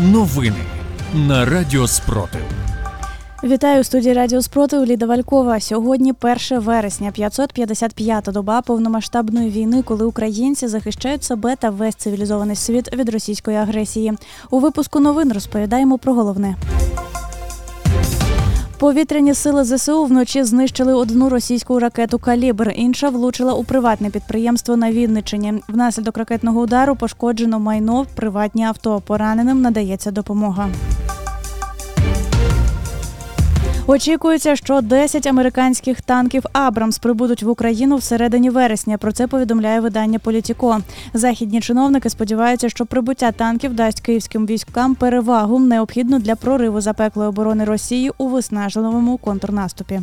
Новини на Радіо Спротив. Вітаю у студії Радіо Спротив Ліда Валькова. Сьогодні 1 вересня, 555-та доба повномасштабної війни, коли українці захищають себе та весь цивілізований світ від російської агресії. У випуску новин розповідаємо про головне. Повітряні сили ЗСУ вночі знищили одну російську ракету Калібр. Інша влучила у приватне підприємство на Вінниччині. Внаслідок ракетного удару пошкоджено майно, приватні авто. Пораненим надається допомога. Очікується, що 10 американських танків Абрамс прибудуть в Україну всередині вересня. Про це повідомляє видання Політіко. Західні чиновники сподіваються, що прибуття танків дасть київським військам перевагу необхідну для прориву запеклої оборони Росії у виснажливому контрнаступі.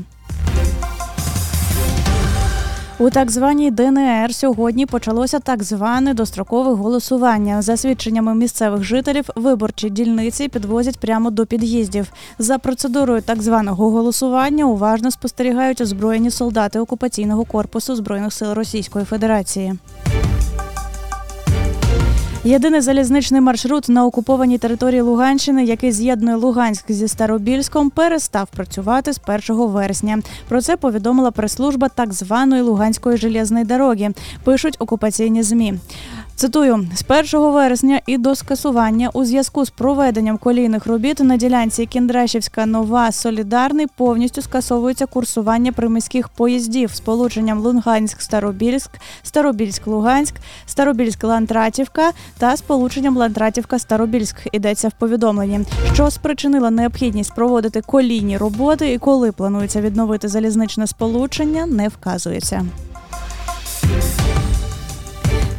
У так званій ДНР сьогодні почалося так зване дострокове голосування. За свідченнями місцевих жителів, виборчі дільниці підвозять прямо до під'їздів. За процедурою так званого голосування уважно спостерігають озброєні солдати окупаційного корпусу збройних сил Російської Федерації. Єдиний залізничний маршрут на окупованій території Луганщини, який з'єднує Луганськ зі Старобільськом, перестав працювати з 1 вересня. Про це повідомила прес-служба так званої Луганської железної дороги. Пишуть окупаційні змі. Цитую з 1 вересня і до скасування у зв'язку з проведенням колійних робіт на ділянці Кіндрашівська нова Солідарний повністю скасовується курсування приміських поїздів з полученням Луганськ-Старобільськ, Старобільськ-Луганськ, Старобільськ-Лантратівка та сполученням Ландратівка Старобільськ Йдеться в повідомленні, що спричинила необхідність проводити колійні роботи і коли планується відновити залізничне сполучення, не вказується.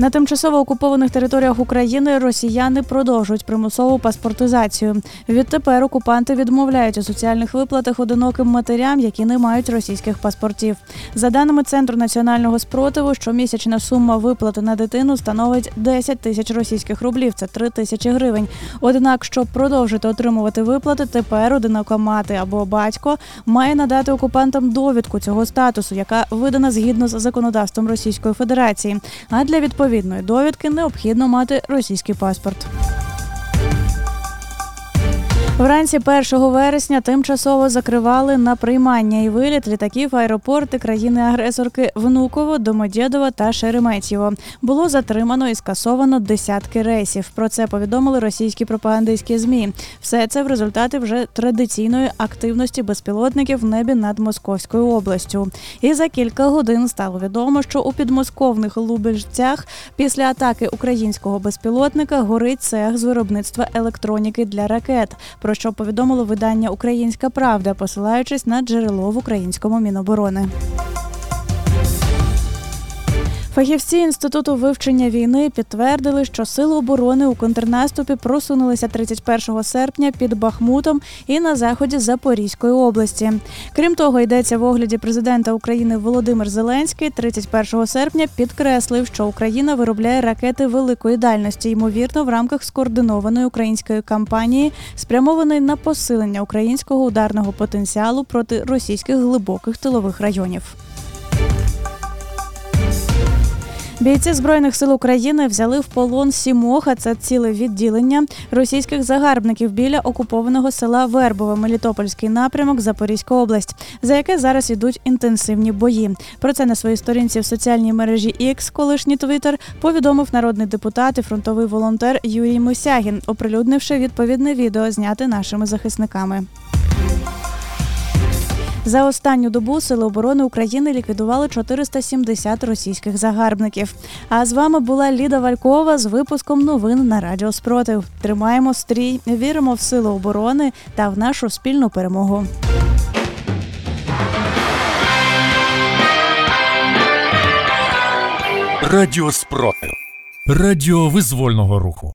На тимчасово окупованих територіях України росіяни продовжують примусову паспортизацію. Відтепер окупанти відмовляють у соціальних виплатах одиноким матерям, які не мають російських паспортів. За даними центру національного спротиву, щомісячна сума виплати на дитину становить 10 тисяч російських рублів. Це 3 тисячі гривень. Однак, щоб продовжити отримувати виплати, тепер одинока мати або батько має надати окупантам довідку цього статусу, яка видана згідно з законодавством Російської Федерації. А для відповідь відповідної довідки необхідно мати російський паспорт. Вранці 1 вересня тимчасово закривали на приймання і виліт літаків аеропорти країни-агресорки Внуково, Домодєдово та Шереметьєво. Було затримано і скасовано десятки рейсів. Про це повідомили російські пропагандистські змі. Все це в результаті вже традиційної активності безпілотників в небі над Московською областю. І за кілька годин стало відомо, що у підмосковних Лубежцях після атаки українського безпілотника горить цех з виробництва електроніки для ракет. Про що повідомило видання Українська Правда, посилаючись на джерело в українському міноборони. Фахівці інституту вивчення війни підтвердили, що сили оборони у контрнаступі просунулися 31 серпня під Бахмутом і на заході Запорізької області. Крім того, йдеться в огляді президента України Володимир Зеленський 31 серпня підкреслив, що Україна виробляє ракети великої дальності, ймовірно, в рамках скоординованої української кампанії, спрямованої на посилення українського ударного потенціалу проти російських глибоких тилових районів. Бійці збройних сил України взяли в полон сімох, а це ціле відділення російських загарбників біля окупованого села Вербове, Мелітопольський напрямок, Запорізька область, за яке зараз ідуть інтенсивні бої. Про це на своїй сторінці в соціальній мережі X, колишній Твіттер, повідомив народний депутат і фронтовий волонтер Юрій Мусягін, оприлюднивши відповідне відео, зняте нашими захисниками. За останню добу Сили оборони України ліквідували 470 російських загарбників. А з вами була Ліда Валькова з випуском новин на Радіо Спротив. Тримаємо стрій, віримо в сили оборони та в нашу спільну перемогу. Радіо Спротив. Радіо визвольного руху.